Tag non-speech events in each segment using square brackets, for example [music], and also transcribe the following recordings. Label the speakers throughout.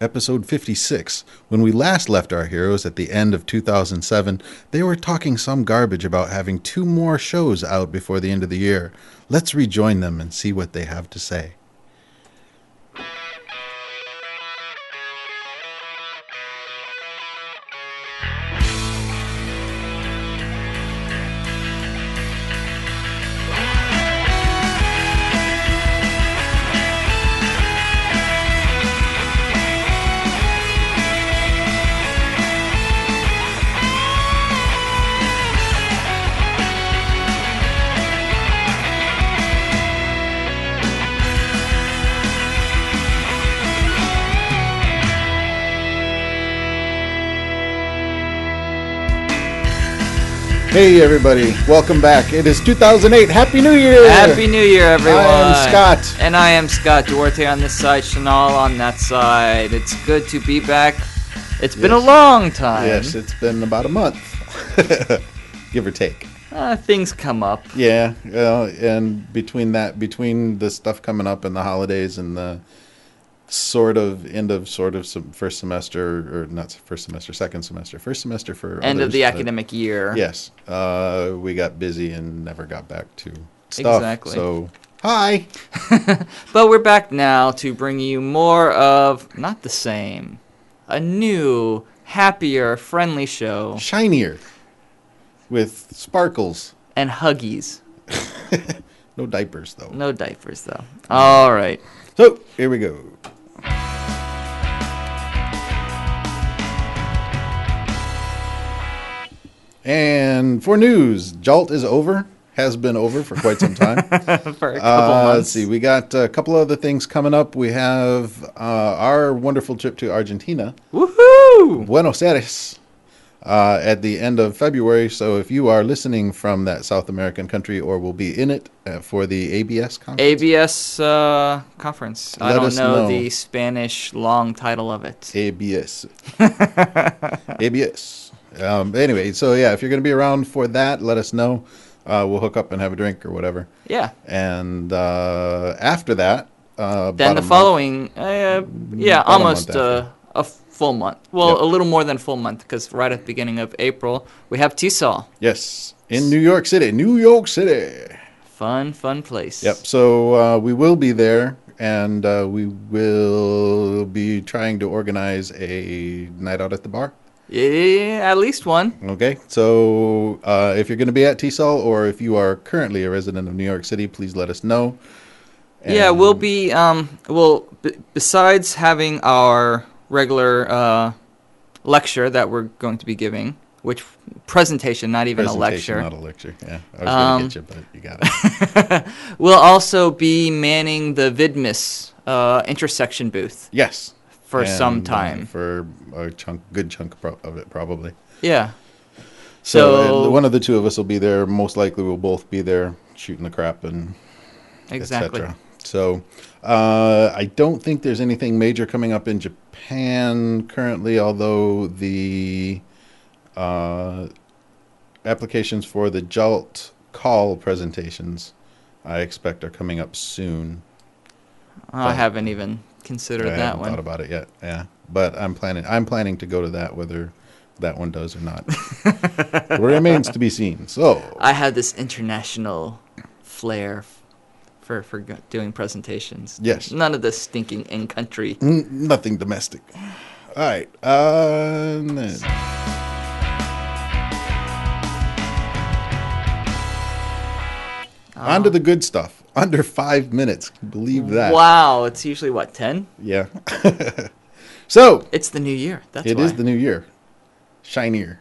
Speaker 1: episode 56. When we last left our heroes at the end of 2007, they were talking some garbage about having two more shows out before the end of the year. Let's rejoin them and see what they have to say. Hey, everybody, welcome back. It is 2008. Happy New Year!
Speaker 2: Happy New Year, everyone.
Speaker 1: I am Scott.
Speaker 2: And I am Scott Duarte on this side, Chanel on that side. It's good to be back. It's been a
Speaker 1: Yes.
Speaker 2: long time.
Speaker 1: Yes, it's been about a month, [laughs] give or take.
Speaker 2: Uh, things come up.
Speaker 1: Yeah, uh, and between that, between the stuff coming up and the holidays and the sort of end of sort of some first semester or not first semester, second semester, first semester for
Speaker 2: End of the academic year.
Speaker 1: Yes, uh, we got busy and never got back to stuff.
Speaker 2: Exactly.
Speaker 1: So, hi. [laughs]
Speaker 2: But we're back now to bring you more of, not the same, a new, happier, friendly show.
Speaker 1: Shinier with sparkles.
Speaker 2: And huggies. [laughs]
Speaker 1: No diapers though.
Speaker 2: No diapers, though. All right.
Speaker 1: So here we go. And for news, JALT is over. Has been over for quite some time. [laughs]
Speaker 2: For a couple
Speaker 1: Uh,
Speaker 2: months.
Speaker 1: let's see. We got a couple other things coming up. We have uh, our wonderful trip to Argentina,
Speaker 2: Woohoo!
Speaker 1: Buenos Aires, uh, at the end of February. So if you are listening from that South American country or will be in it uh, for the ABS conference,
Speaker 2: ABS uh, conference. I don't know,
Speaker 1: know.
Speaker 2: the Spanish long title of it.
Speaker 1: ABS. [laughs] ABS. Um, anyway, so yeah, if you're going to be around for that, let us know. Uh, we'll hook up and have a drink or whatever.
Speaker 2: Yeah.
Speaker 1: And uh, after that, uh,
Speaker 2: Then the following, uh, yeah,
Speaker 1: About a
Speaker 2: almost uh, a full month. Well,
Speaker 1: Yep.
Speaker 2: a little more than a full month because right at the beginning of April we have TESOL.
Speaker 1: Yes, in New York City. New York City.
Speaker 2: Fun, fun place.
Speaker 1: Yep. So uh, we will be there, and uh, we will be trying to organize a night out at the bar.
Speaker 2: Yeah, at least one.
Speaker 1: Okay. So uh, if you're going to be at TESOL, or if you are currently a resident of New York City, please let us know.
Speaker 2: yeah, we'll be. Um, well, b- besides having our regular uh, lecture that we're going to be giving, which presentation, not even a lecture.
Speaker 1: Not a lecture. Yeah, I was
Speaker 2: Um,
Speaker 1: going to get you, but you got it. [laughs]
Speaker 2: We'll also be manning the VDMIS uh, intersection booth
Speaker 1: yes.
Speaker 2: For some
Speaker 1: And, uh,
Speaker 2: time.
Speaker 1: for a chunk, good chunk of it, probably.
Speaker 2: yeah.
Speaker 1: So,
Speaker 2: So-
Speaker 1: one of the two of us will be there. Most likely, we'll both be there shooting the crap and
Speaker 2: Exactly.
Speaker 1: etc. So, uh, I don't think there's anything major coming up in Japan currently, although the uh, applications for the JALT call presentations I expect are coming up soon.
Speaker 2: I
Speaker 1: But-
Speaker 2: haven't even considered
Speaker 1: I
Speaker 2: that
Speaker 1: haven't
Speaker 2: one.
Speaker 1: thought about it yet. Yeah, but I'm planning. I'm planning to go to that, whether that one does or not. [laughs] remains to be seen. So,
Speaker 2: I have this international flair for for doing presentations.
Speaker 1: Yes.
Speaker 2: None of this stinking in country.
Speaker 1: Nothing domestic. All right. Uh, then- on to the good stuff. Under five minutes. Believe that.
Speaker 2: Wow, it's usually what ten?
Speaker 1: Yeah. [laughs] so
Speaker 2: It's the new year. That's
Speaker 1: it
Speaker 2: why.
Speaker 1: is the new year. Shinier,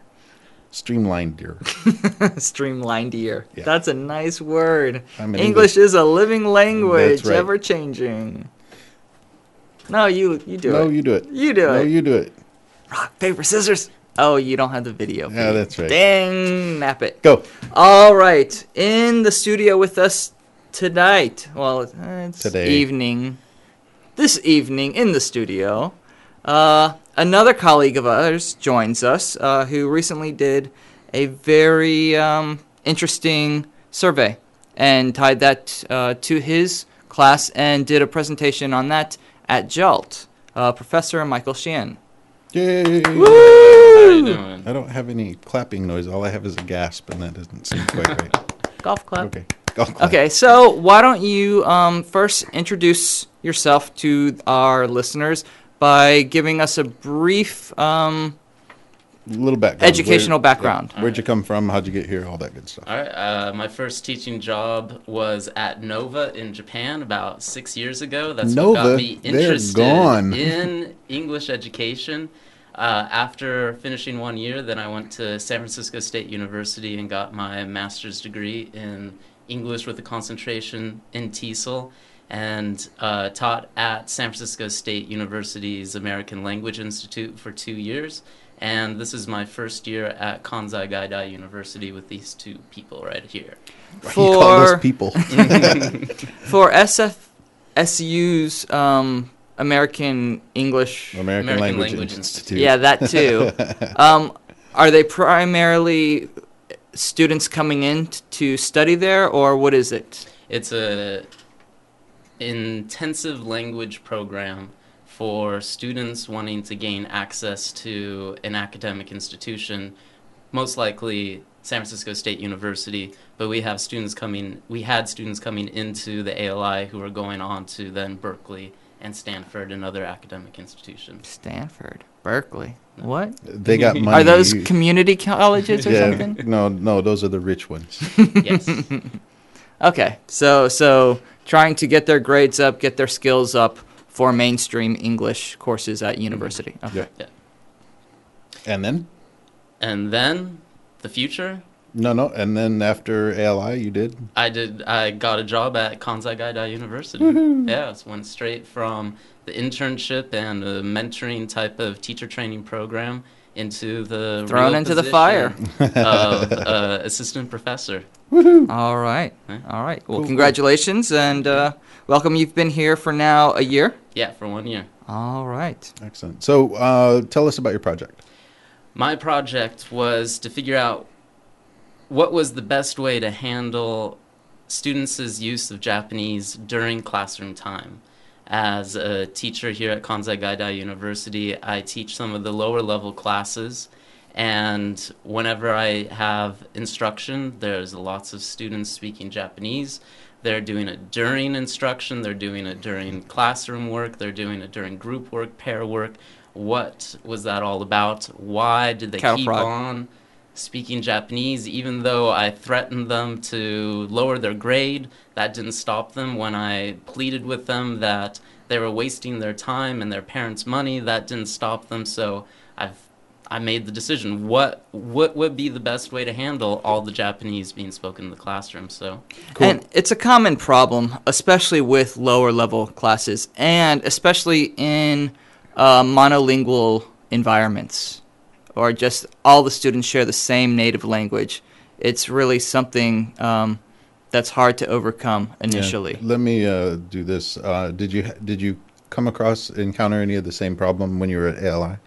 Speaker 1: streamlined dear. [laughs]
Speaker 2: streamlined year.
Speaker 1: Yeah.
Speaker 2: That's a nice word.
Speaker 1: I'm
Speaker 2: English is a living language,
Speaker 1: right.
Speaker 2: ever changing. No, you you do
Speaker 1: no,
Speaker 2: it.
Speaker 1: No, you do it.
Speaker 2: You do
Speaker 1: no,
Speaker 2: it.
Speaker 1: No, you do it.
Speaker 2: Rock paper scissors. Oh, you don't have the video.
Speaker 1: Yeah, that's right.
Speaker 2: Dang, nap it.
Speaker 1: Go.
Speaker 2: All right, in the studio with us tonight. Well, uh, it's
Speaker 1: Today.
Speaker 2: evening. This evening in the studio, uh, another colleague of ours joins us uh, who recently did a very um, interesting survey and tied that uh, to his class and did a presentation on that at JALT uh, Professor Michael Sheehan.
Speaker 1: Yay!
Speaker 3: How you doing?
Speaker 1: I don't have any clapping noise. All I have is a gasp, and that doesn't seem quite right. [laughs]
Speaker 2: Golf clap.
Speaker 1: Okay. [laughs] Golf clap.
Speaker 2: Okay, so why don't you um, first introduce yourself to our listeners by giving us a brief um,
Speaker 1: little background.
Speaker 2: educational
Speaker 1: Where-
Speaker 2: background.
Speaker 1: Where'd you come from? How'd you get here? All that good stuff.
Speaker 3: All right. Uh, my first teaching job was at Nova in Japan about six years ago. That's what got me interested
Speaker 1: gone. [laughs]
Speaker 3: in English education. Uh, after finishing one year, then I went to San Francisco State University and got my master's degree in English with a concentration in TESOL and uh, taught at San Francisco State University's American Language Institute for two years. And this is my first year at Kansai Gaidai University with these two people right here.
Speaker 1: you call those
Speaker 2: For
Speaker 1: people. [laughs]
Speaker 2: for SFSU's um, American English,
Speaker 1: American,
Speaker 3: American
Speaker 1: Language,
Speaker 3: Language
Speaker 1: Institute.
Speaker 2: yeah, that too. [laughs] um, are they primarily students coming in t- to study there, or what is it?
Speaker 3: It's a intensive language program for students wanting to gain access to an academic institution, most likely San Francisco State University. But we have students coming. We had students coming into the ALI who are going on to then Berkeley and Stanford and other academic institutions.
Speaker 2: Stanford, Berkeley. What
Speaker 1: They got money.
Speaker 2: are those community colleges or
Speaker 1: yeah,
Speaker 2: something?
Speaker 1: no, no, those are the rich ones. [laughs]
Speaker 3: yes.
Speaker 2: Okay, so so trying to get their grades up, get their skills up for mainstream English courses at university. Mm-hmm. Okay.
Speaker 1: Yeah. And then?
Speaker 3: And then the future.
Speaker 1: No, no. And then after ALI, you did?
Speaker 3: I did. I got a job at Kansai Gaidai University. Yeah, so went straight from the internship and a mentoring type of teacher training program into the
Speaker 2: Thrown
Speaker 3: real
Speaker 2: into the
Speaker 3: fire of [laughs] uh, assistant professor.
Speaker 2: All right,
Speaker 3: Yeah.
Speaker 2: all right. Well,
Speaker 1: Cool, cool.
Speaker 2: congratulations and uh, welcome. You've been here for now a year.
Speaker 3: Yeah, for one year.
Speaker 2: All right.
Speaker 1: Excellent. So uh, tell us about your project.
Speaker 3: My project was to figure out what was the best way to handle students' use of Japanese during classroom time. As a teacher here at Kansai Gaidai University, I teach some of the lower level classes, and whenever I have instruction, there's lots of students speaking Japanese. They're doing it during instruction, they're doing it during classroom work, they're doing it during group work, pair work. What was that all about? Why did they
Speaker 2: Cattle
Speaker 3: keep
Speaker 2: prod.
Speaker 3: on speaking Japanese even though I threatened them to lower their grade? That didn't stop them. When I pleaded with them that they were wasting their time and their parents' money, that didn't stop them. So I've I made the decision. What what would be the best way to handle all the Japanese being spoken in the classroom? So
Speaker 2: And it's a common problem, especially with lower level classes, and especially in uh, monolingual environments, or just all the students share the same native language. It's really something um, that's hard to overcome initially.
Speaker 1: Yeah. Let me uh, do this. Uh, did you did you come across encounter any of the same problem when you were at ALI?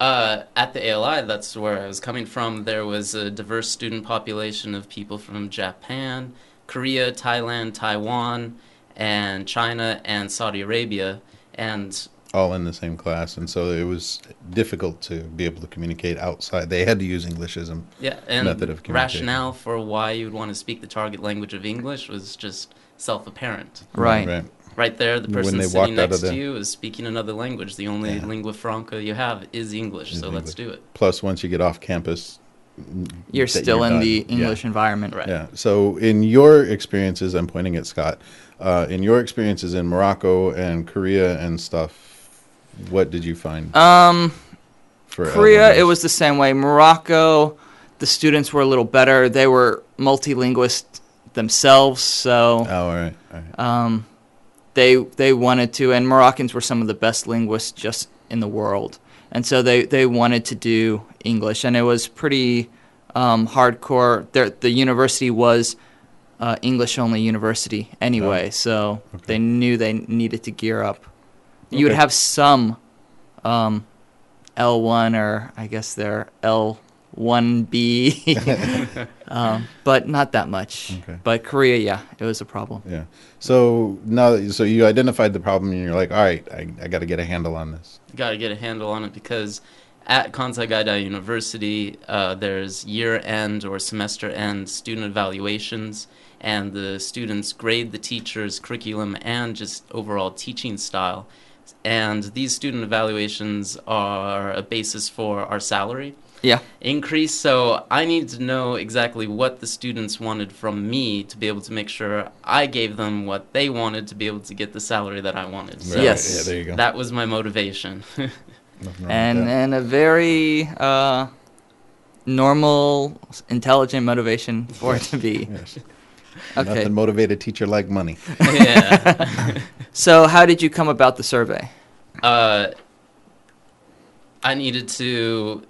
Speaker 3: Uh, at the ALI, that's where I was coming from. There was a diverse student population of people from Japan, Korea, Thailand, Taiwan, and China and Saudi Arabia. And
Speaker 1: All in the same class, and so it was difficult to be able to communicate outside. They had to use English as a
Speaker 3: yeah, and
Speaker 1: Method of communication.
Speaker 3: rationale for why you'd want to speak the target language of English was just self-apparent.
Speaker 2: Right.
Speaker 1: right.
Speaker 3: Right there, the person sitting next
Speaker 1: the-
Speaker 3: to you is speaking another language. The only
Speaker 1: Yeah.
Speaker 3: lingua franca you have is English,
Speaker 1: Is
Speaker 3: so let's do it.
Speaker 1: Plus, once you get off campus,
Speaker 2: You're
Speaker 1: that
Speaker 2: still in
Speaker 1: done.
Speaker 2: the
Speaker 1: Yeah.
Speaker 2: English environment.
Speaker 3: Right.
Speaker 1: Yeah. So, in your experiences, I'm pointing at Scott. Uh, in your experiences in Morocco and Korea and stuff, what did you find
Speaker 2: Um,
Speaker 1: for
Speaker 2: Korea,
Speaker 1: elements?
Speaker 2: it was the same way. Morocco, the students were a little better. They were multilinguist themselves, so
Speaker 1: Oh, all right. All right.
Speaker 2: um, they they wanted to. And Moroccans were some of the best linguists just in the world, and so they they wanted to do English, and it was pretty um, hardcore. Their, the university was uh, English only university anyway, so
Speaker 1: Oh, okay.
Speaker 2: they knew they needed to gear up. You would have some um, L1 or I guess they're L one B, [laughs] um, but not that much.
Speaker 1: Okay.
Speaker 2: But Korea, yeah, it was a problem.
Speaker 1: Yeah. So now, so you identified the problem, and you're like, all right, I, I got to get a handle on this.
Speaker 3: got to get a handle on it because at Kansai Gaidai University, uh, there's year-end or semester-end student evaluations, and the students grade the teacher's curriculum and just overall teaching style. And these student evaluations are a basis for our salary
Speaker 2: Yeah.
Speaker 3: increase. So I need to know exactly what the students wanted from me to be able to make sure I gave them what they wanted to be able to get the salary that I wanted. So
Speaker 2: Yes.
Speaker 1: Yeah, there you go.
Speaker 3: that was my motivation. [laughs]
Speaker 2: And and a very uh, normal, intelligent motivation for it to be. [laughs]
Speaker 1: Yes. [laughs]
Speaker 2: Okay.
Speaker 1: Nothing motivate a teacher like money.
Speaker 3: yeah. [laughs]
Speaker 2: So, how did you come about the survey?
Speaker 3: uh, I needed to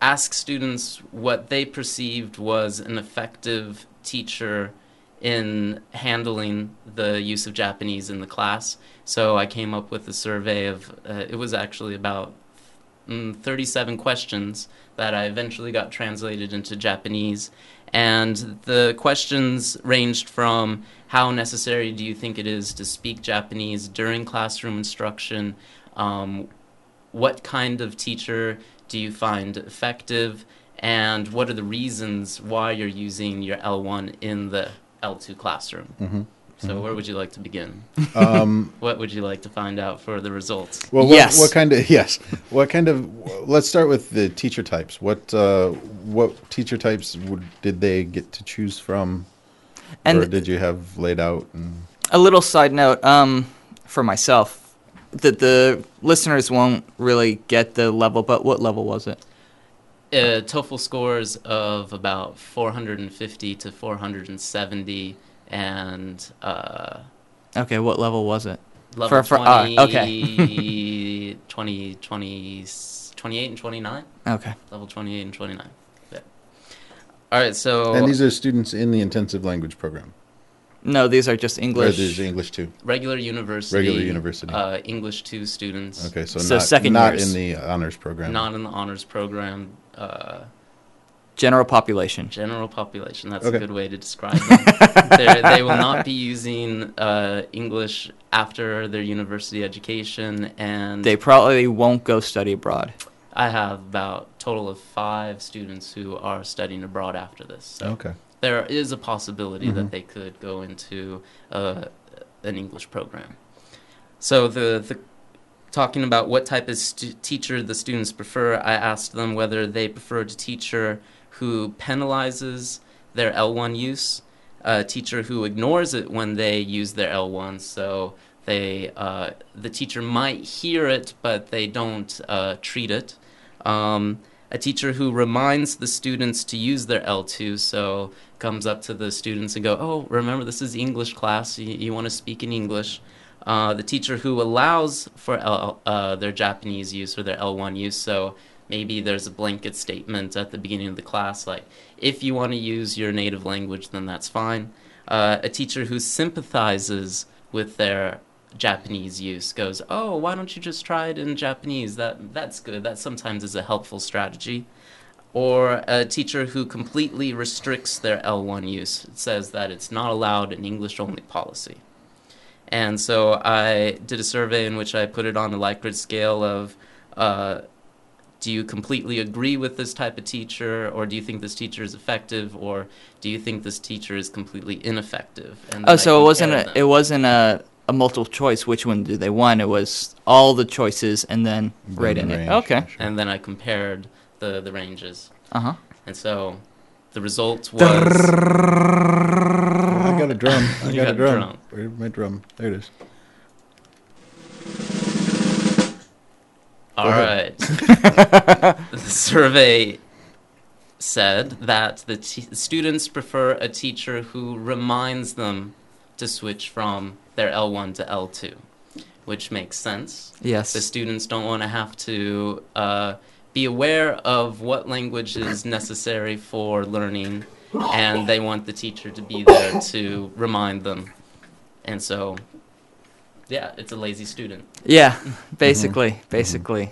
Speaker 3: ask students what they perceived was an effective teacher in handling the use of Japanese in the class. So I came up with a survey of, uh, it was actually about mm, 37 questions that I eventually got translated into Japanese. And the questions ranged from how necessary do you think it is to speak Japanese during classroom instruction? Um, what kind of teacher do you find effective? And what are the reasons why you're using your L1 in the L2 classroom?
Speaker 1: Mhm.
Speaker 3: So, where would you like to begin?
Speaker 1: Um, [laughs]
Speaker 3: What would you like to find out for the results?
Speaker 1: well, what,
Speaker 2: Yes.
Speaker 1: what kind of [laughs] yes? What kind of? Let's start with the teacher types. What uh, what teacher types would, did they get to choose from,
Speaker 2: And
Speaker 1: or did you have laid out? And,
Speaker 2: a little side note um, for myself that the listeners won't really get the level, but what level was it?
Speaker 3: Uh, TOEFL scores of about 450 to 470, and uh,
Speaker 2: Okay, what level was it?
Speaker 3: level
Speaker 2: For- for- uh,
Speaker 3: 20,
Speaker 2: okay. [laughs]
Speaker 3: 20, 20, 28 and 29.
Speaker 2: Okay.
Speaker 3: Level 28 and 29. Yeah. All right, so
Speaker 1: and these are students in the intensive language program.
Speaker 2: No, these are just
Speaker 1: Or
Speaker 2: English.
Speaker 1: these are English too.
Speaker 3: regular university.
Speaker 1: Regular university.
Speaker 3: Uh, English 2 students.
Speaker 1: Okay, so,
Speaker 2: So
Speaker 1: not
Speaker 2: second
Speaker 1: not
Speaker 2: years.
Speaker 1: in the honors program.
Speaker 3: Not in the honors program. Uh,
Speaker 2: General population.
Speaker 3: General population. That's
Speaker 1: Okay.
Speaker 3: a good way to describe them. [laughs] They're- will not be using uh, English after their university education, and
Speaker 2: They probably won't go study abroad.
Speaker 3: I have about total of five students who are studying abroad after this. So
Speaker 1: Okay.
Speaker 3: there is a possibility
Speaker 1: Mhm.
Speaker 3: that they could go into uh, an English program. So the the talking about what type of stu- teacher the students prefer, I asked them whether they preferred a teacher who penalizes their L1 use, a teacher who ignores it when they use their L1. So they uh, the teacher might hear it, but they don't uh, treat it. Um, a teacher who reminds the students to use their L2, so comes up to the students and go, "Oh, remember this is English class. You, you want to speak in English." Uh, the teacher who allows for L, uh, their Japanese use or their L1 use, so maybe there's a blanket statement at the beginning of the class like, "If you want to use your native language, then that's fine." Uh, a teacher who sympathizes with their Japanese use goes, "Oh, why don't you just try it in Japanese? That that's good. That sometimes is a helpful strategy." Or a teacher who completely restricts their L1 use, it says that it's not allowed in English only policy. And so I did a survey in which I put it on a Likert scale of uh, do you completely agree with this type of teacher, or do you think this teacher is effective, or do you think this teacher is completely ineffective? And
Speaker 2: Oh, so it wasn't a
Speaker 3: them?
Speaker 2: it wasn't a, a multiple choice. Which one do they want? It was all the choices and then
Speaker 1: Then
Speaker 2: right
Speaker 1: the
Speaker 2: in it. Okay.
Speaker 1: sure.
Speaker 3: and then I compared the the ranges,
Speaker 2: Uh huh.
Speaker 3: and so the result was
Speaker 1: I got a drum. I [laughs]
Speaker 3: You
Speaker 1: got, a
Speaker 3: got a
Speaker 1: drum.
Speaker 3: drum.
Speaker 1: Where's my drum? There it is.
Speaker 3: All right. [laughs] the survey said that the t- students prefer a teacher who reminds them to switch from their L1 to L2, which makes sense.
Speaker 2: Yes.
Speaker 3: The students don't want to have to uh, be aware of what language is necessary for learning, and they want the teacher to be there to remind them. And so, yeah, it's a lazy student.
Speaker 2: Yeah, [laughs] basically, basically.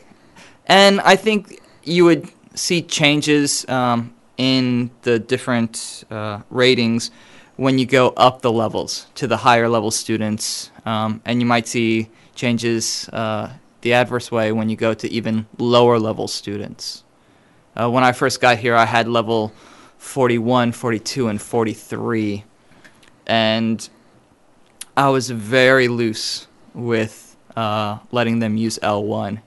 Speaker 2: And I think you would see changes um, in the different uh, ratings when you go up the levels to the higher level students, um, and you might see changes uh, the adverse way when you go to even lower level students. Uh, when I first got here, I had level 41, 42, and 43, and I was very loose with uh, letting them use L1.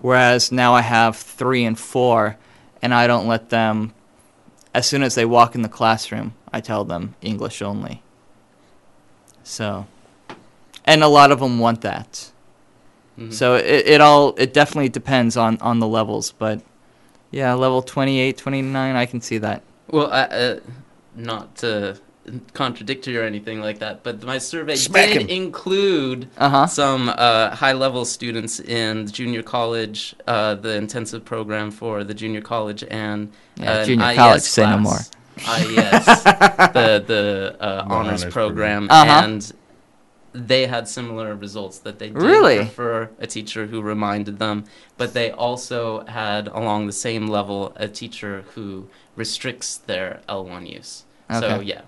Speaker 2: Whereas now I have three and four, and I don't let them, as soon as they walk in the classroom, I tell them English only. So, and a lot of them want that.
Speaker 3: Mhm.
Speaker 2: So it, it all, it definitely depends on, on the levels, but yeah, level 28, 29, I can see that.
Speaker 3: Well, I, uh, not to contradictory or anything like that, but my survey
Speaker 1: Smack
Speaker 3: did
Speaker 1: him.
Speaker 3: include
Speaker 2: Uh huh.
Speaker 3: some uh, high-level students in the junior college, uh, the intensive program for the junior college, and
Speaker 2: Yeah,
Speaker 3: uh, an
Speaker 2: junior
Speaker 3: IES
Speaker 2: college, say no
Speaker 3: more. IES, [laughs] the the uh, honors,
Speaker 1: honors
Speaker 3: program,
Speaker 2: Uh-huh.
Speaker 3: and they had similar results. That they did
Speaker 2: Really?
Speaker 3: prefer a teacher who reminded them, but they also had along the same level a teacher who restricts their L1 use. So yeah,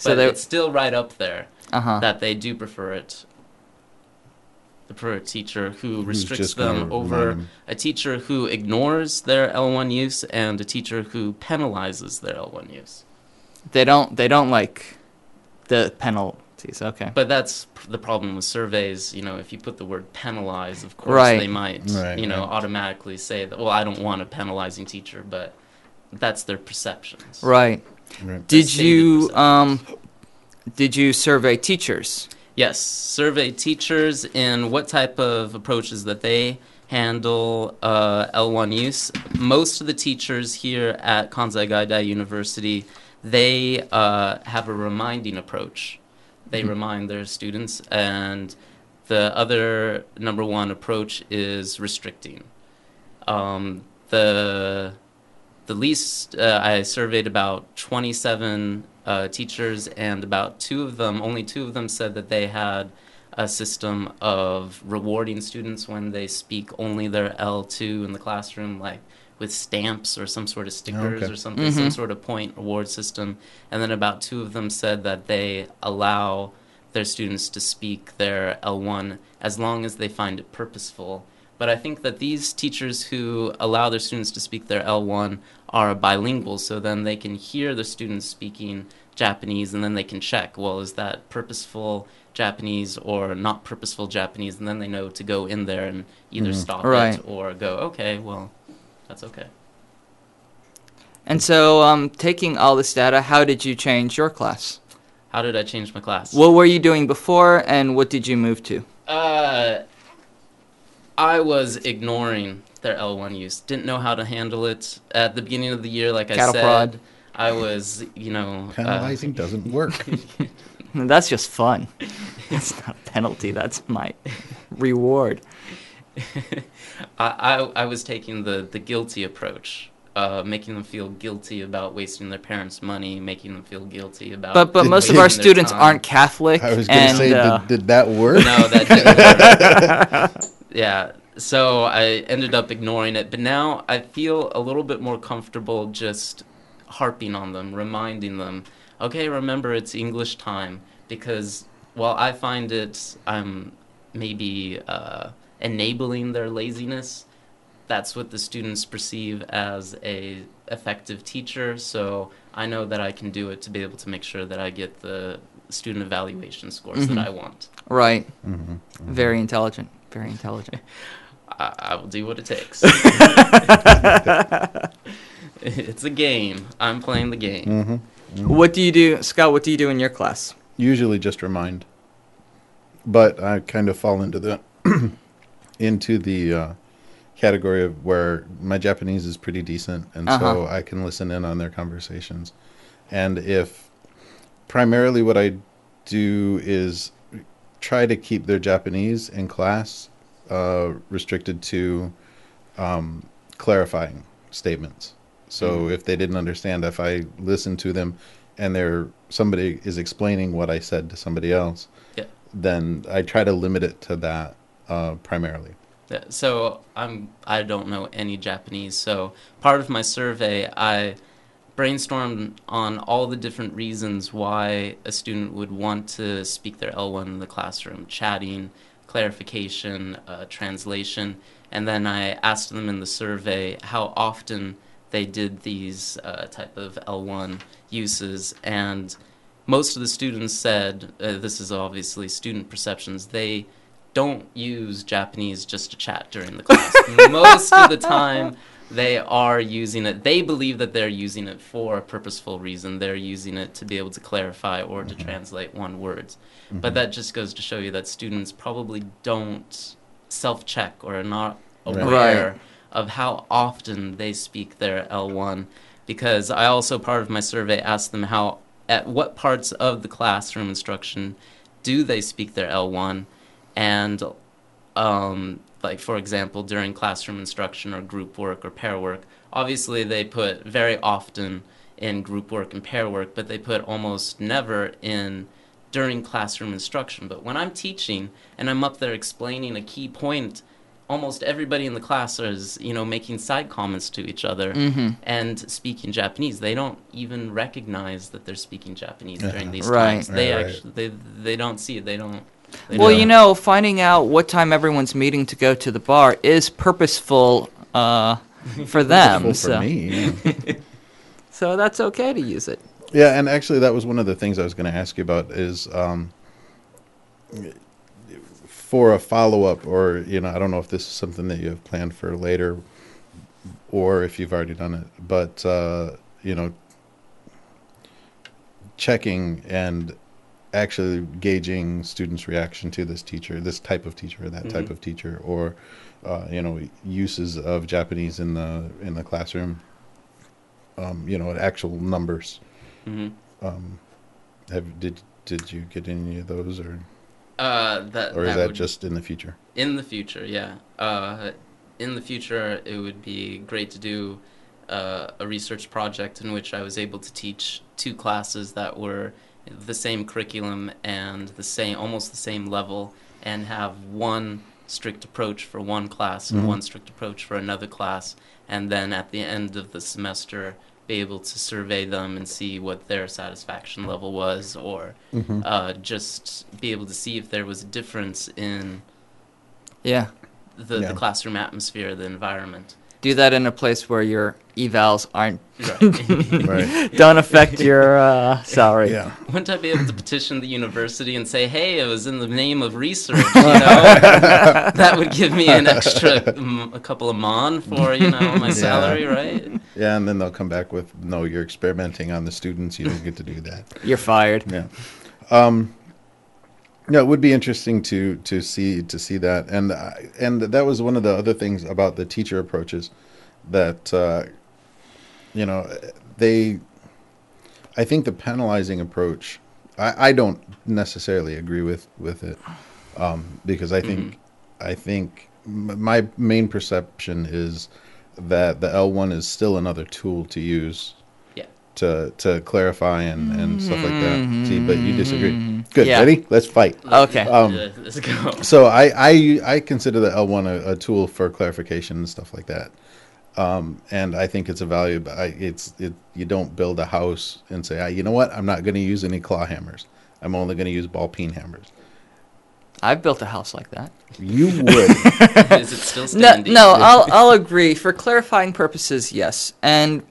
Speaker 2: So
Speaker 3: but
Speaker 2: they-
Speaker 3: it's still right up there
Speaker 2: Uh huh.
Speaker 3: that they do prefer it. They prefer a teacher who
Speaker 1: Who's
Speaker 3: restricts them over
Speaker 1: them.
Speaker 3: a teacher who ignores their L1 use and a teacher who penalizes their L1 use.
Speaker 2: They don't, they don't like the penalties. Okay.
Speaker 3: But that's the problem with surveys. You know, if you put the word penalize, of course
Speaker 2: Right.
Speaker 3: they might,
Speaker 1: Right,
Speaker 3: you know,
Speaker 1: right.
Speaker 3: automatically say that. Well, I don't want a penalizing teacher, but that's their perceptions.
Speaker 2: Right.
Speaker 1: Right.
Speaker 2: Did you um, did you survey teachers?
Speaker 3: Yes, survey teachers in what type of approaches that they handle uh, L1 use. Most of the teachers here at Kansai Gaidai University, they uh, have a reminding approach. They remind their students, and the other number one approach is restricting. Um, the the least uh, I surveyed about 27 uh, teachers, and about two of them, only two of them, said that they had a system of rewarding students when they speak only their L2 in the classroom, like with stamps or some sort of stickers
Speaker 1: okay.
Speaker 3: or something, some
Speaker 2: Mhm.
Speaker 3: sort of point reward system. And then about two of them said that they allow their students to speak their L1 as long as they find it purposeful. But I think that these teachers who allow their students to speak their L1 are bilingual, so then they can hear the students speaking Japanese and then they can check, well, is that purposeful Japanese or not purposeful Japanese? And then they know to go in there and either
Speaker 1: Mhm.
Speaker 3: stop
Speaker 2: Right.
Speaker 3: it or go, okay, well, that's okay.
Speaker 2: And so, um, taking all this data, how did you change your class?
Speaker 3: How did I change my class?
Speaker 2: What were you doing before, and what did you move to?
Speaker 3: Uh, I was ignoring their L1 use. Didn't know how to handle it at the beginning of the year. Like I said,
Speaker 2: prod.
Speaker 3: I was, you know, uh,
Speaker 1: Penalizing doesn't work. [laughs] [laughs]
Speaker 2: That's just fun. It's not a penalty. That's my reward. [laughs]
Speaker 3: I, I I was taking the the guilty approach. Uh, making them feel guilty about wasting their parents' money, making them feel guilty about.
Speaker 2: But but
Speaker 1: Did-
Speaker 2: most of our students
Speaker 3: time.
Speaker 2: aren't Catholic.
Speaker 1: I was going to say,
Speaker 2: uh,
Speaker 1: did, did that work?
Speaker 3: No, that didn't work. yeah. So I ended up ignoring it, but now I feel a little bit more comfortable just harping on them, reminding them, okay, remember it's English time, because while I find it, I'm maybe uh, enabling their laziness. That's what the students perceive as a effective teacher. So I know that I can do it to be able to make sure that I get the student evaluation scores
Speaker 2: Mhm.
Speaker 3: that I want.
Speaker 2: right.
Speaker 1: Mhm.
Speaker 2: Very intelligent. Very intelligent. [laughs]
Speaker 3: I, I will do what it takes. [laughs] [laughs] it's a game. I'm playing the game.
Speaker 1: Mhm.
Speaker 2: what do you do, Scott? What do you do in your class?
Speaker 1: Usually just remind. But I kind of fall into the [clears throat] into the uh, category of where my Japanese is pretty decent, and so
Speaker 2: Uh-huh.
Speaker 1: I can listen in on their conversations. And if primarily what I do is try to keep their Japanese in class uh, restricted to um, clarifying statements. So
Speaker 3: Mhm.
Speaker 1: if they didn't understand, if I listen to them and they're somebody is explaining what I said to somebody else,
Speaker 3: Yeah.
Speaker 1: then I try to limit it to that uh, primarily.
Speaker 3: Yeah, So I'm I don't know any Japanese. So part of my survey, I brainstormed on all the different reasons why a student would want to speak their L1 in the classroom: chatting, clarification, uh, translation, and then I asked them in the survey how often they did these uh, type of L1 uses, and most of the students said uh, this is obviously student perceptions. They don't use Japanese just to chat during the class. [laughs] Most of the time, they are using it. They believe that they're using it for a purposeful reason. They're using it to be able to clarify or to translate one words. But that just goes to show you that students probably don't self check or are not
Speaker 1: Right.
Speaker 3: aware
Speaker 2: Right.
Speaker 3: of how often they speak their L1. Because I also, part of my survey, asked them how, at what parts of the classroom instruction do they speak their L1 and um, like for example during classroom instruction or group work or pair work obviously they put very often in group work and pair work but they put almost never in during classroom instruction but when i'm teaching and i'm up there explaining a key point almost everybody in the class is you know making side comments to each other
Speaker 2: Mm-hmm.
Speaker 3: and speaking Japanese. They don't even recognize that they're speaking Japanese
Speaker 1: Yeah.
Speaker 3: during these
Speaker 2: Right.
Speaker 3: times. They
Speaker 1: Right, right.
Speaker 3: actually they they don't see it. They don't.
Speaker 2: Well, you know, finding out what time everyone's meeting to go to the bar is purposeful uh, for [laughs] them.
Speaker 1: Full
Speaker 2: so,
Speaker 1: for me. yeah. [laughs]
Speaker 2: so that's okay to use it.
Speaker 1: Yeah, and actually, that was one of the things I was going to ask you about is um, for a follow up, or you know, I don't know if this is something that you have planned for later, or if you've already done it, but uh, you know, checking and actually gauging students' reaction to this teacher, this type of teacher, or that type
Speaker 3: Mhm.
Speaker 1: of teacher, or uh, you know, uses of Japanese in the in the classroom. Um, you know, actual numbers.
Speaker 3: Mhm.
Speaker 1: Um, have did did you get any of those, or
Speaker 3: Uh, that
Speaker 1: or is
Speaker 3: that
Speaker 1: that
Speaker 3: would-
Speaker 1: just in the future?
Speaker 3: in the future? Yeah. Uh, in the future, it would be great to do uh, a research project in which I was able to teach two classes that were the same curriculum and the same, almost the same level, and have one strict approach for one class and
Speaker 1: Mhm.
Speaker 3: one strict approach for another class, and then at the end of the semester, be able to survey them and see what their satisfaction level was, or
Speaker 1: Mm-hmm.
Speaker 3: uh, just be able to see if there was a difference in
Speaker 2: Yeah.
Speaker 3: the,
Speaker 1: Yeah.
Speaker 3: the classroom atmosphere, the environment.
Speaker 2: Do that in a place where your evals aren't [laughs]
Speaker 1: right.
Speaker 2: don't affect your uh, salary.
Speaker 1: Yeah.
Speaker 3: Wouldn't I be able to petition the university and say, "Hey, it was in the name of research"? You [laughs] know, that would give me an extra, mm, a couple of mon for you know my
Speaker 1: Yeah.
Speaker 3: salary, right?
Speaker 1: Yeah, and then they'll come back with, "No, you're experimenting on the students. You don't get to do that."
Speaker 2: You're fired.
Speaker 1: Yeah. Um, yeah, it would be interesting to to see to see that, and I- and that was one of the other things about the teacher approaches that uh, you know they. I think the penalizing approach, I, I don't necessarily agree with with it, um, because I think I think m- my main perception is that the L one is still another tool to use. To to clarify and, and stuff like that. See, but you disagree. Good.
Speaker 2: Yeah.
Speaker 1: Ready? Let's fight.
Speaker 2: Okay.
Speaker 1: Um,
Speaker 3: let's go.
Speaker 1: So I I, I consider the L one a, a tool for clarification and stuff like that. Um, and I think it's a value. But I, it's it. You don't build a house and say, ah, you know what? I'm not going to use any claw hammers. I'm only going to use ball peen hammers.
Speaker 2: I've built a house like that.
Speaker 1: You [laughs] would.
Speaker 3: Is it still
Speaker 2: No, no, I'll I'll agree for clarifying purposes. Yes, and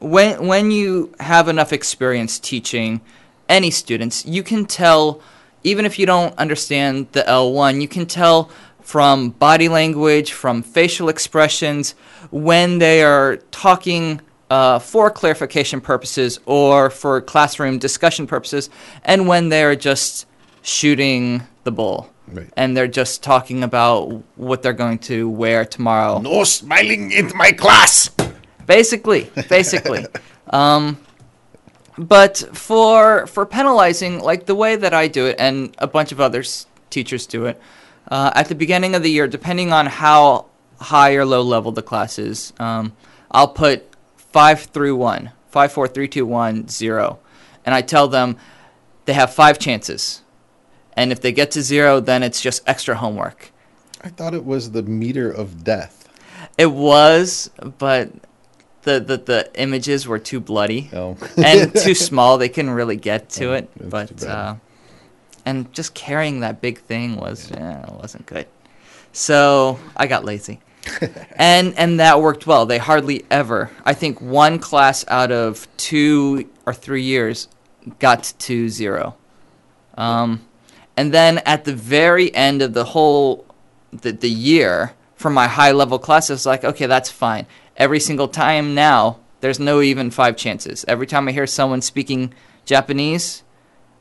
Speaker 2: when when you have enough experience teaching any students, you can tell, even if you don't understand the L one, you can tell from body language, from facial expressions, when they are talking uh, for clarification purposes or for classroom discussion purposes, and when they are just shooting the bull
Speaker 1: right.
Speaker 2: and they're just talking about what they're going to wear tomorrow.
Speaker 1: No smiling in my class.
Speaker 2: Basically, basically. [laughs] um, but for for penalizing, like the way that I do it, and a bunch of other teachers do it, uh, at the beginning of the year, depending on how high or low level the class is, um, I'll put five through one, five, four, three, two, one, zero, and I tell them they have five chances, and if they get to zero, then it's just extra homework.
Speaker 1: I thought it was the meter of death.
Speaker 2: It was, but the the, the images were too bloody
Speaker 1: Oh, [laughs]
Speaker 2: and [laughs] too small. They couldn't really get to
Speaker 1: Oh,
Speaker 2: it. But uh, and just carrying that big thing was yeah, it wasn't good. So I got lazy. [laughs] and and that worked well. They hardly ever. I think one class out of two or three years got to zero. Um, and then at the very end of the whole the, the year for my high level class, it's like okay, that's fine. Every single time now, there's no even five chances. Every time I hear someone speaking Japanese,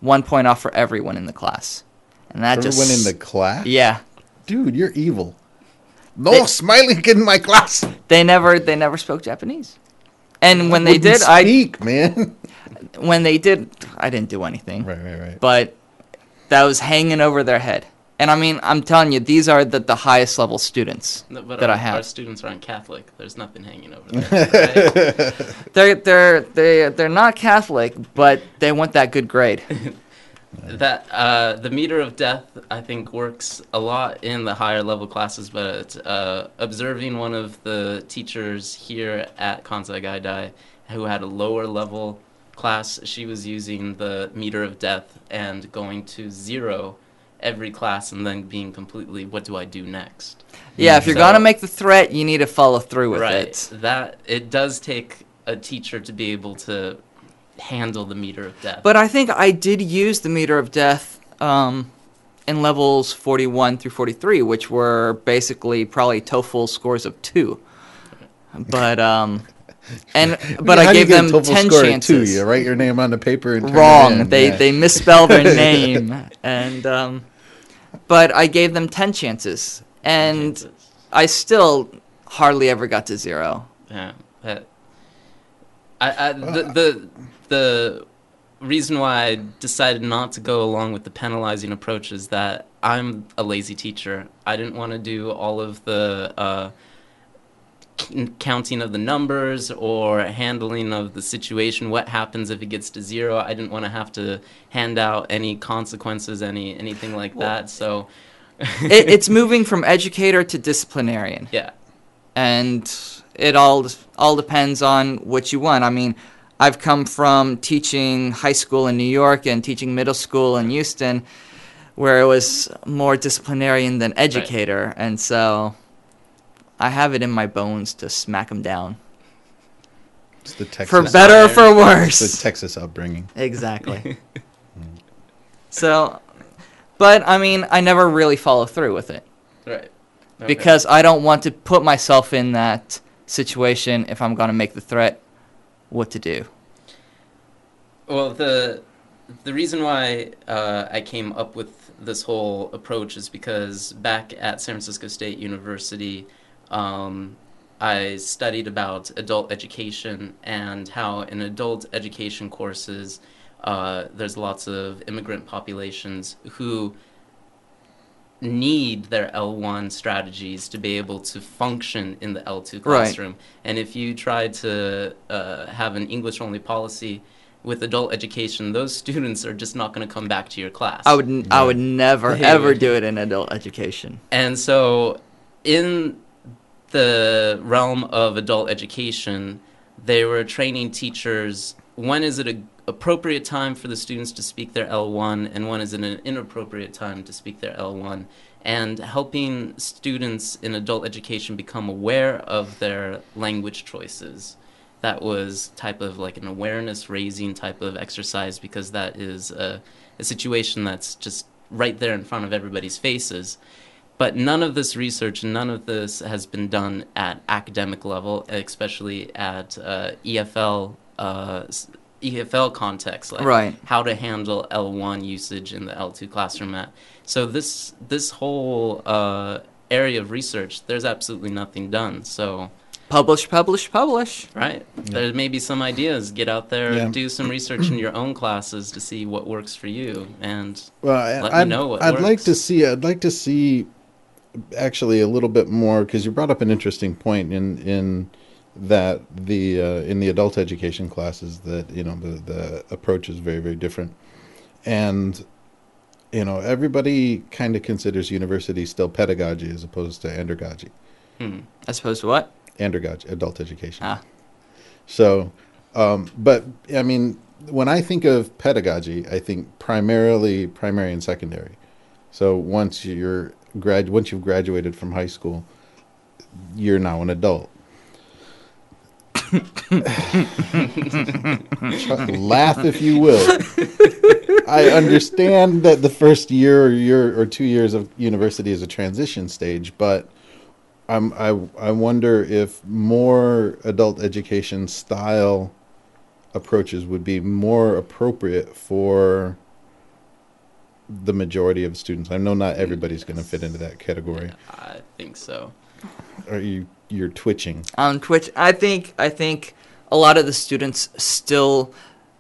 Speaker 2: one point off for everyone in the class, and that just
Speaker 1: everyone
Speaker 2: just
Speaker 1: in the class.
Speaker 2: yeah.
Speaker 1: dude, you're evil. No
Speaker 2: They-
Speaker 1: smiling in my class.
Speaker 2: They never they never spoke Japanese. And when they
Speaker 1: Wouldn't
Speaker 2: did, I
Speaker 1: speak, man.
Speaker 2: when they did, I didn't do anything.
Speaker 1: right, right, right.
Speaker 2: But that was hanging over their head. And I mean, I'm telling you, these are the, the highest level students
Speaker 3: No, but
Speaker 2: that
Speaker 3: our,
Speaker 2: I have.
Speaker 3: our students aren't Catholic. There's nothing hanging over [laughs] there. right? [laughs]
Speaker 2: They're they're they they're not Catholic, but they want that good grade. [laughs]
Speaker 3: that uh, the meter of death, I think, works a lot in the higher level classes. But uh, observing one of the teachers here at Kansai Gaidai, who had a lower level class, she was using the meter of death and going to zero every class, and then being completely, what do I do next?
Speaker 2: Yeah, if you're
Speaker 3: So-
Speaker 2: gonna make the threat, you need to follow through with
Speaker 3: right.
Speaker 2: it.
Speaker 3: That it does take a teacher to be able to handle the meter of death.
Speaker 2: But I think I did use the meter of death um, in levels 41 through 43, which were basically probably TOEFL scores of two. But um, and [laughs] but
Speaker 1: How
Speaker 2: I
Speaker 1: do you
Speaker 2: gave
Speaker 1: get a
Speaker 2: them ten
Speaker 1: score
Speaker 2: chances.
Speaker 1: Two? You write your name on the paper and turn it
Speaker 2: Wrong.
Speaker 1: in.
Speaker 2: They
Speaker 1: Yeah.
Speaker 2: they misspell their [laughs] name, and um, but I gave them ten chances, and
Speaker 3: Chances.
Speaker 2: I still hardly ever got to zero.
Speaker 3: Yeah, that. I, I the, the the reason why I decided not to go along with the penalizing approach is that I'm a lazy teacher. I didn't want to do all of the uh, c- counting of the numbers or handling of the situation. What happens if it gets to zero? I didn't want to have to hand out any consequences, any anything like that. So.
Speaker 2: It, [laughs] it's moving from educator to disciplinarian.
Speaker 3: yeah.
Speaker 2: and it all all depends on what you want. I mean, I've come from teaching high school in New York and teaching middle school in Houston, where it was more disciplinarian than educator, and so I have it in my bones to smack them down
Speaker 1: It's the Texas.
Speaker 2: for better or for
Speaker 3: fair.
Speaker 1: It's
Speaker 2: worse.
Speaker 1: the Texas upbringing.
Speaker 2: exactly. [laughs] [laughs] so, but I mean, I never really follow through with it.
Speaker 3: Right. Okay.
Speaker 2: because I don't want to put myself in that situation if I'm going to make the threat what to do.
Speaker 3: Well, the the reason why uh, I came up with this whole approach is because back at San Francisco State University, um, I studied about adult education and how in adult education courses, uh, there's lots of immigrant populations who need their L1 strategies to be able to function in the L2
Speaker 2: Right.
Speaker 3: classroom. And if you try to uh, have an English only policy with adult education, those students are just not going to come back to your class.
Speaker 2: I would n I would never
Speaker 3: Yeah.
Speaker 2: ever do it in adult education.
Speaker 3: And so, in the realm of adult education, they were training teachers when is it an appropriate time for the students to speak their L1 and when is it an inappropriate time to speak their L1 and helping students in adult education become aware of their language choices. That was type of like an awareness raising type of exercise because that is a, a situation that's just right there in front of everybody's faces. But none of this research none of this has been done at academic level, especially at uh, EFL uh, EFL context, like
Speaker 2: Right.
Speaker 3: how to handle L1 usage in the L2 classroom. At so this this whole uh, area of research, there's absolutely nothing done. So
Speaker 2: Publish, publish, publish.
Speaker 3: right, there may be some ideas. Get out there,
Speaker 1: Yeah.
Speaker 3: do some research in your own classes to see what works for you, and
Speaker 1: Well, I-
Speaker 3: Let me
Speaker 1: I'd,
Speaker 3: know what
Speaker 1: I'd like to see. I'd like to see, actually, a little bit more because you brought up an interesting point in in that the uh, in the adult education classes that you know the the approach is very very different, and you know, everybody kind of considers university still pedagogy as opposed to andragogy.
Speaker 3: Hmm.
Speaker 2: As opposed to what?
Speaker 1: Andragogy, adult education.
Speaker 2: Ah.
Speaker 1: So, um, but I mean, when I think of pedagogy, I think primarily primary and secondary. So once you're grad, once you've graduated from high school, you're now an adult. Laugh if you will. I understand that the first year or year or two years of university is a transition stage, but I'm, I I wonder if more adult education style approaches would be more appropriate for the majority of students. I know not everybody's going to fit into that category.
Speaker 3: I think so.
Speaker 1: Are you you're twitching?
Speaker 2: on Twitch. I think I think a lot of the students still,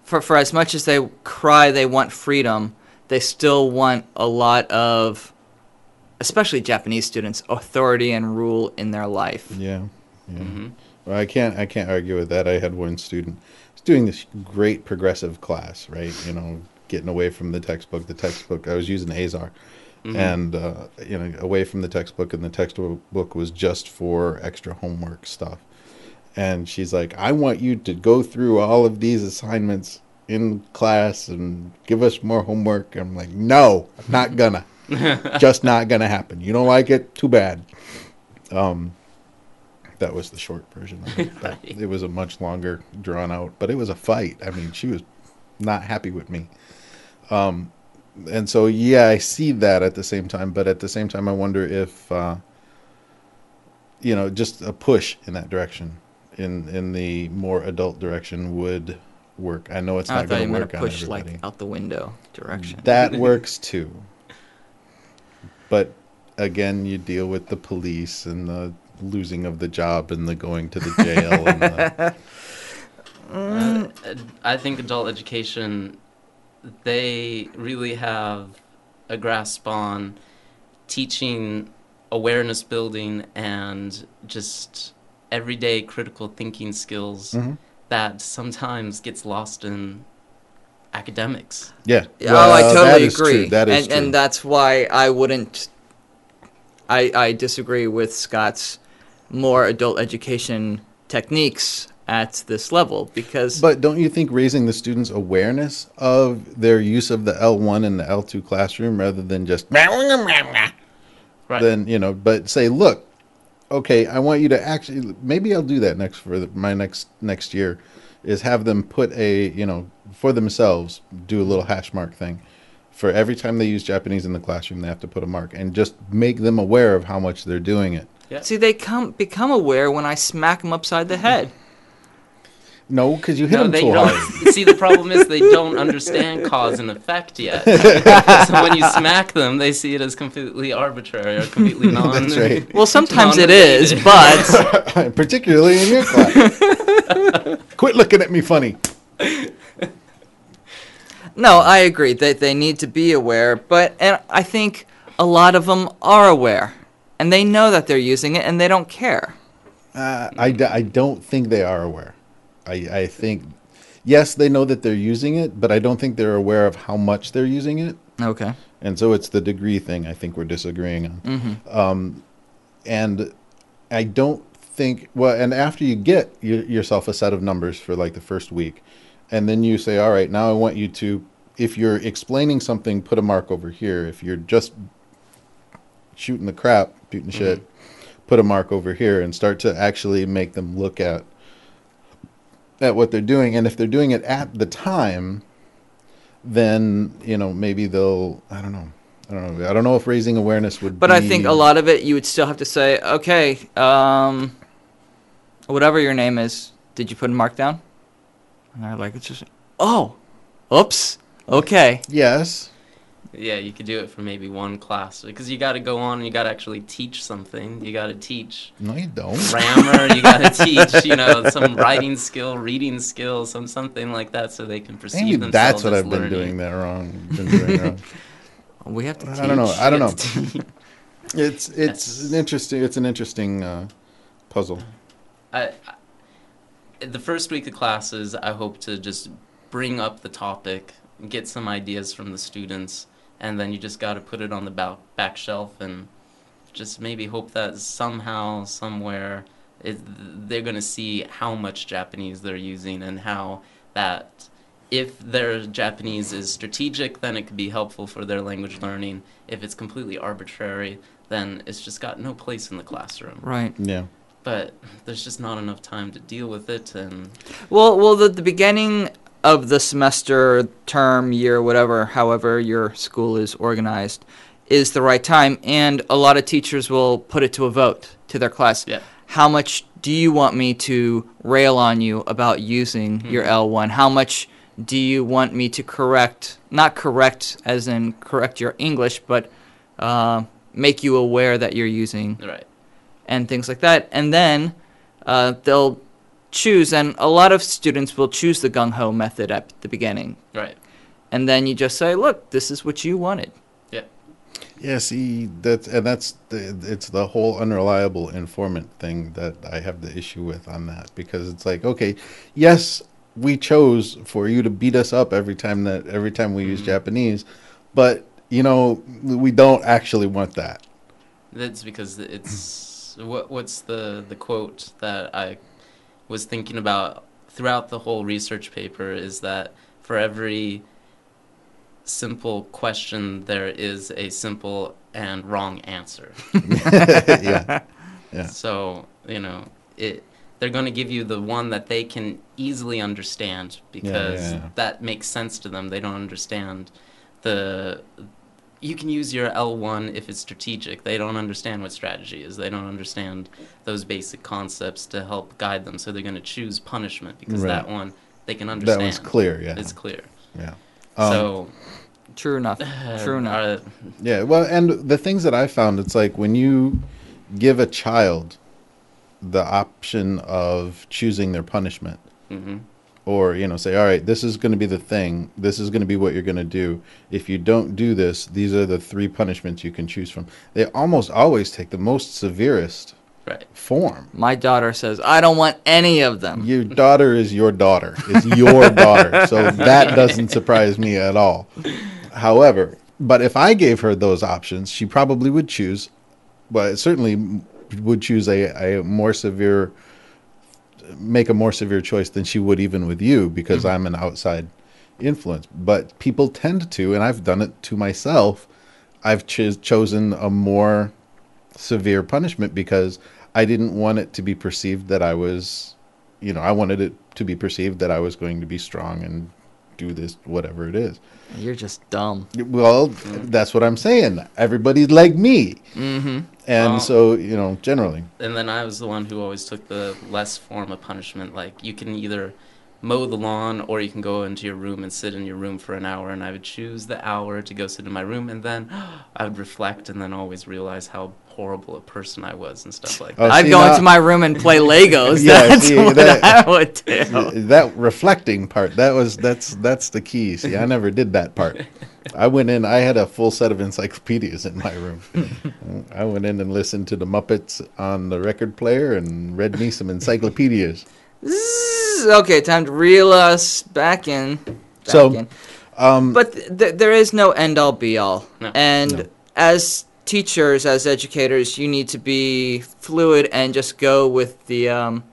Speaker 2: for for as much as they cry they want freedom, they still want a lot of, especially Japanese students, authority and rule in their life.
Speaker 1: Yeah. Yeah.
Speaker 3: hmm
Speaker 1: Well, I can't I can't argue with that. I had one student was doing this great progressive class, right? You know, getting away from the textbook. The textbook I was using Azar,
Speaker 3: Mhm.
Speaker 1: and uh, you know, away from the textbook, and the textbook was just for extra homework stuff. And she's like, "I want you to go through all of these assignments in class and give us more homework." I'm like, "No, I'm not gonna. [laughs] just not gonna happen. You don't like it? Too bad." Um, that was the short version of it. But [laughs] it was a much longer, drawn out. But it was a fight. I mean, she was not happy with me. Um, and so yeah, I see that at the same time. But at the same time, I wonder if uh, you know, just a push in that direction, in in the more adult direction, would work. I know it's
Speaker 2: I
Speaker 1: not going to work
Speaker 2: a
Speaker 1: on
Speaker 2: push like out the window direction.
Speaker 1: That works too. But again, you deal with the police and the losing of the job and the going to the jail and the, [laughs]
Speaker 3: Uh, I think adult education, they really have a grasp on teaching awareness building and just everyday critical thinking skills
Speaker 1: Mhm.
Speaker 3: that sometimes gets lost in academics.
Speaker 1: yeah.
Speaker 2: Yeah, oh, I totally
Speaker 1: that is
Speaker 2: agree.
Speaker 1: True. That is
Speaker 2: and,
Speaker 1: true.
Speaker 2: and that's why I wouldn't. I I disagree with Scott's more adult education techniques at this level because
Speaker 1: but don't you think raising the students' awareness of their use of the L1 and the L2 classroom rather than just [laughs]
Speaker 3: Right.
Speaker 1: then you know, but say, look, okay, I want you to actually maybe I'll do that next for the, my next next year, is have them put a you know for themselves do a little hash mark thing. For every time they use Japanese in the classroom, they have to put a mark and just make them aware of how much they're doing it.
Speaker 3: Yeah.
Speaker 2: see they come become aware when I smack them upside the head.
Speaker 1: No, because you hit
Speaker 3: No,
Speaker 1: them
Speaker 3: they
Speaker 1: too
Speaker 3: don't.
Speaker 1: hard.
Speaker 3: See, the problem is they don't understand cause and effect yet. [laughs] so when you smack them, they see it as completely arbitrary or completely non.
Speaker 1: That's right.
Speaker 2: Well, sometimes it is, but [laughs]
Speaker 1: Particularly in your class. [laughs] Quit looking at me funny.
Speaker 2: no, I agree that they need to be aware. But and I think a lot of them are aware, and they know that they're using it, and they don't care.
Speaker 1: Uh, I, d- I don't think they are aware. I, I think, yes, they know that they're using it, but I don't think they're aware of how much they're using it.
Speaker 2: Okay.
Speaker 1: And so it's the degree thing I think we're disagreeing on.
Speaker 2: Mm-hmm.
Speaker 1: And I don't think, well, and after you get yourself a set of numbers for like the first week, and then you say, all right, now I want you to, if you're explaining something, put a mark over here. If you're just shooting the crap, shooting the shit, put a mark over here and start to actually make them look at at what they're doing. And if they're doing it at the time, then you know maybe they'll. I don't know. I don't know. I don't know if raising awareness would.
Speaker 2: But I think a lot of it, you would still have to say, okay, um, whatever your name is, did you put a mark down? And they're like, it's just, oh, oops, okay.
Speaker 1: Yes.
Speaker 3: Yeah, you could do it for maybe one class because you got to go on and you got to actually teach something. You got to teach
Speaker 1: No, you don't.
Speaker 3: grammar. you got to [laughs] teach, you know, some writing skill, reading skill, some something like that, so they can perceive
Speaker 1: Maybe
Speaker 3: themselves
Speaker 1: that's what
Speaker 3: as
Speaker 1: I've been doing that wrong. Been doing wrong. [laughs]
Speaker 2: We have to teach.
Speaker 1: I don't know. I don't know.
Speaker 3: It's- [laughs]
Speaker 1: It's it's
Speaker 3: Yes.
Speaker 1: an interesting. It's an interesting uh, puzzle.
Speaker 3: I, I, the first week of classes, I hope to just bring up the topic, get some ideas from the students, and then you just got to put it on the back, back shelf and just maybe hope that somehow, somewhere, it, they're going to see how much Japanese they're using and how that if their Japanese is strategic, then it could be helpful for their language learning. If it's completely arbitrary, then it's just got no place in the classroom.
Speaker 2: Right.
Speaker 1: Yeah.
Speaker 3: But there's just not enough time to deal with it, and
Speaker 2: Well, well, the, the beginning of the semester, term, year, whatever, however your school is organized, is the right time, and a lot of teachers will put it to a vote to their class.
Speaker 3: yeah,
Speaker 2: How much do you want me to rail on you about using your
Speaker 3: Mhm.
Speaker 2: L1? How much do you want me to correct, not correct as in correct your English, but uh, make you aware that you're using
Speaker 3: right.
Speaker 2: and things like that. And then uh, they'll choose, and a lot of students will choose the gung ho method at the beginning.
Speaker 3: Right.
Speaker 2: And then you just say, look, this is what you wanted.
Speaker 1: Yeah, see, that's and that's the, it's the whole unreliable informant thing that I have the issue with on that because it's like, okay, yes, we chose for you to beat us up every time that every time we use
Speaker 3: Mhm.
Speaker 1: Japanese, but you know, we don't actually want that.
Speaker 3: That's because it's what what's the the quote that I was thinking about throughout the whole research paper is that for every simple question there is a simple and wrong answer. [laughs]
Speaker 1: yeah, yeah,
Speaker 3: So, you know, it they're going to give you the one that they can easily understand because
Speaker 1: yeah.
Speaker 3: that makes sense to them. They don't understand the you can use your L1 if it's strategic. They don't understand what strategy is. They don't understand those basic concepts to help guide them. So they're going to choose punishment because
Speaker 1: Right.
Speaker 3: that one they can understand.
Speaker 1: that was clear. Yeah,
Speaker 3: It's clear.
Speaker 1: yeah. Um,
Speaker 3: so
Speaker 2: True enough. [sighs] True enough.
Speaker 3: uh,
Speaker 1: Yeah, well, and the things that I found, it's like when you give a child the option of choosing their punishment,
Speaker 3: mhm.
Speaker 1: Or you know, say, all right, this is going to be the thing. This is going to be what you're going to do. If you don't do this, these are the three punishments you can choose from. They almost always take the most severest
Speaker 3: Right.
Speaker 1: form.
Speaker 2: My daughter says, I don't want any of them.
Speaker 1: Your daughter is your daughter. Is your [laughs] daughter. So that doesn't surprise me at all. However, but if I gave her those options, she probably would choose, but certainly would choose a, a more severe, make a more severe choice than she would even with you because mm-hmm. I'm an outside influence. But people tend to, and I've done it to myself, I've cho- chosen a more severe punishment because I didn't want it to be perceived that I was, you know, I wanted it to be perceived that I was going to be strong and do this, whatever it is.
Speaker 2: You're just dumb.
Speaker 1: Well, that's what I'm saying. Everybody's like me.
Speaker 2: Mm-hmm.
Speaker 1: And
Speaker 3: Well-
Speaker 1: so, you know, generally.
Speaker 3: and then I was the one who always took the less form of punishment. Like you can either mow the lawn or you can go into your room and sit in your room for an hour. And I would choose the hour to go sit in my room, and then [gasps] I would reflect and then always realize how horrible a person I was and stuff like
Speaker 1: Oh,
Speaker 3: that.
Speaker 2: I'd
Speaker 1: see,
Speaker 2: go
Speaker 1: now-
Speaker 2: into my room and play Legos. [laughs]
Speaker 1: Yeah,
Speaker 2: That's
Speaker 1: see,
Speaker 2: what
Speaker 1: that-
Speaker 2: I would do.
Speaker 1: that reflecting part that was that's that's the key see i never did that part [laughs] i went in i had a full set of encyclopedias in my room i went in and listened to the muppets on the record player and read me some encyclopedias
Speaker 2: Zzz, Okay, time to reel us back in. Back
Speaker 1: So,
Speaker 2: in.
Speaker 1: um
Speaker 2: But th- th- there is no end all be all.
Speaker 3: No.
Speaker 2: And
Speaker 1: No.
Speaker 2: as teachers, as educators, you need to be fluid and just go with the um,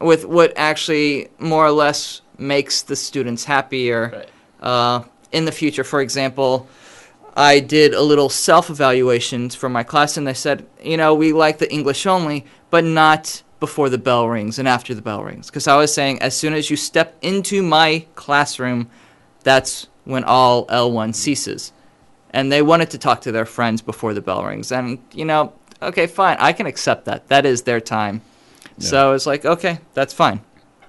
Speaker 2: with what actually more or less makes the students happier
Speaker 3: Right.
Speaker 2: uh, in the future. For example, I did a little self evaluation for my class, and they said, you know, we like the English only, but not before the bell rings and after the bell rings. Because I was saying, as soon as you step into my classroom, that's when all L1 ceases. And they wanted to talk to their friends before the bell rings. And, you know, okay, fine, I can accept that. That is their time. So it's like, okay, that's fine.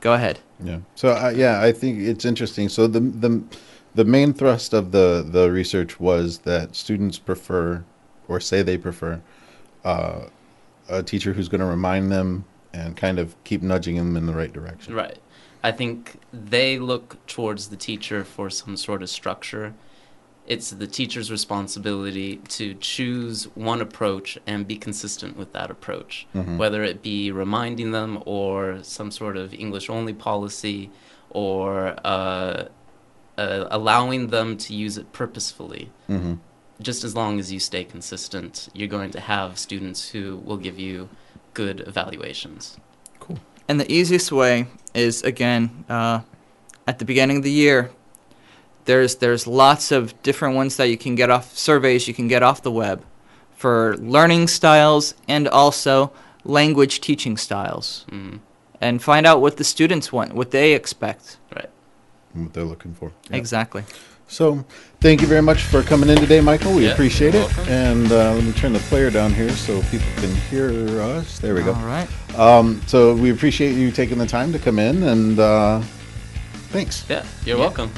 Speaker 2: Go ahead.
Speaker 1: Yeah. So uh, yeah, I think it's interesting. So the the the main thrust of the the research was that students prefer or say they prefer uh, a teacher who's going to remind them and kind of keep nudging them in the right direction.
Speaker 3: Right. I think they look towards the teacher for some sort of structure. It's the teacher's responsibility to choose one approach and be consistent with that approach,
Speaker 1: Mhm.
Speaker 3: whether it be reminding them or some sort of English only policy or uh, uh, allowing them to use it purposefully.
Speaker 1: Mm-hmm.
Speaker 3: Just as long as you stay consistent, you're going to have students who will give you good evaluations.
Speaker 1: Cool.
Speaker 2: And the easiest way is again uh, at the beginning of the year. There's there's lots of different ones that you can get off surveys you can get off the web for learning styles and also language teaching styles
Speaker 3: Mm,
Speaker 2: and find out what the students want, what they expect.
Speaker 3: right.
Speaker 1: What they're looking for. Yeah.
Speaker 2: Exactly.
Speaker 1: So, thank you very much for coming in today, Michael. We
Speaker 3: Yeah,
Speaker 1: appreciate it.
Speaker 3: welcome.
Speaker 1: And uh, let me turn the player down here so people can hear us. There we go.
Speaker 2: All right.
Speaker 1: Um, so we appreciate you taking the time to come in, and uh, thanks.
Speaker 3: Yeah, you're
Speaker 2: Yeah.
Speaker 3: welcome.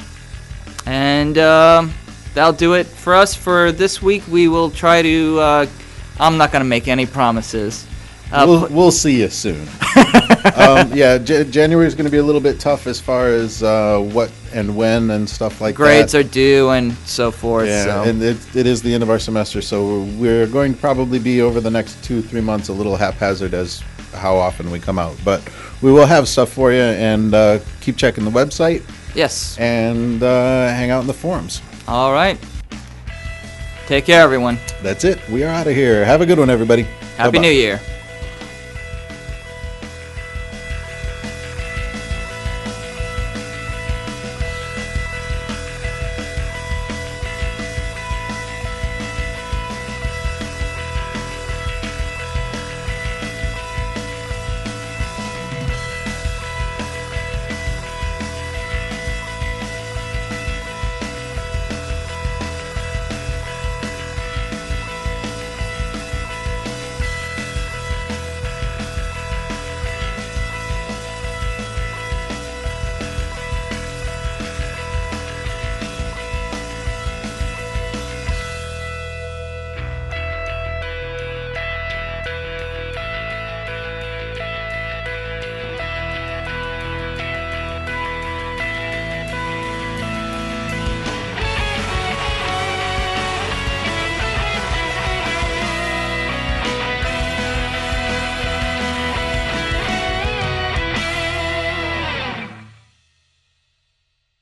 Speaker 2: And um, that'll do it for us for this week. We will try to. Uh, I'm not going to make any promises. Uh,
Speaker 1: we'll, we'll see you soon. [laughs] um, yeah, J- January is going to be a little bit tough as far as uh, what and when and stuff like
Speaker 2: grades
Speaker 1: that.
Speaker 2: are due and so forth.
Speaker 1: Yeah,
Speaker 2: so.
Speaker 1: and it, it is the end of our semester, so we're going to probably be over the next two, three months a little haphazard as how often we come out. But we will have stuff for you, and uh, keep checking the website
Speaker 2: yes.
Speaker 1: and uh, hang out in the forums.
Speaker 2: All right. Take care, everyone.
Speaker 1: That's it. We are out of here. Have a good one, everybody.
Speaker 2: Happy
Speaker 1: Bye-bye.
Speaker 2: New Year.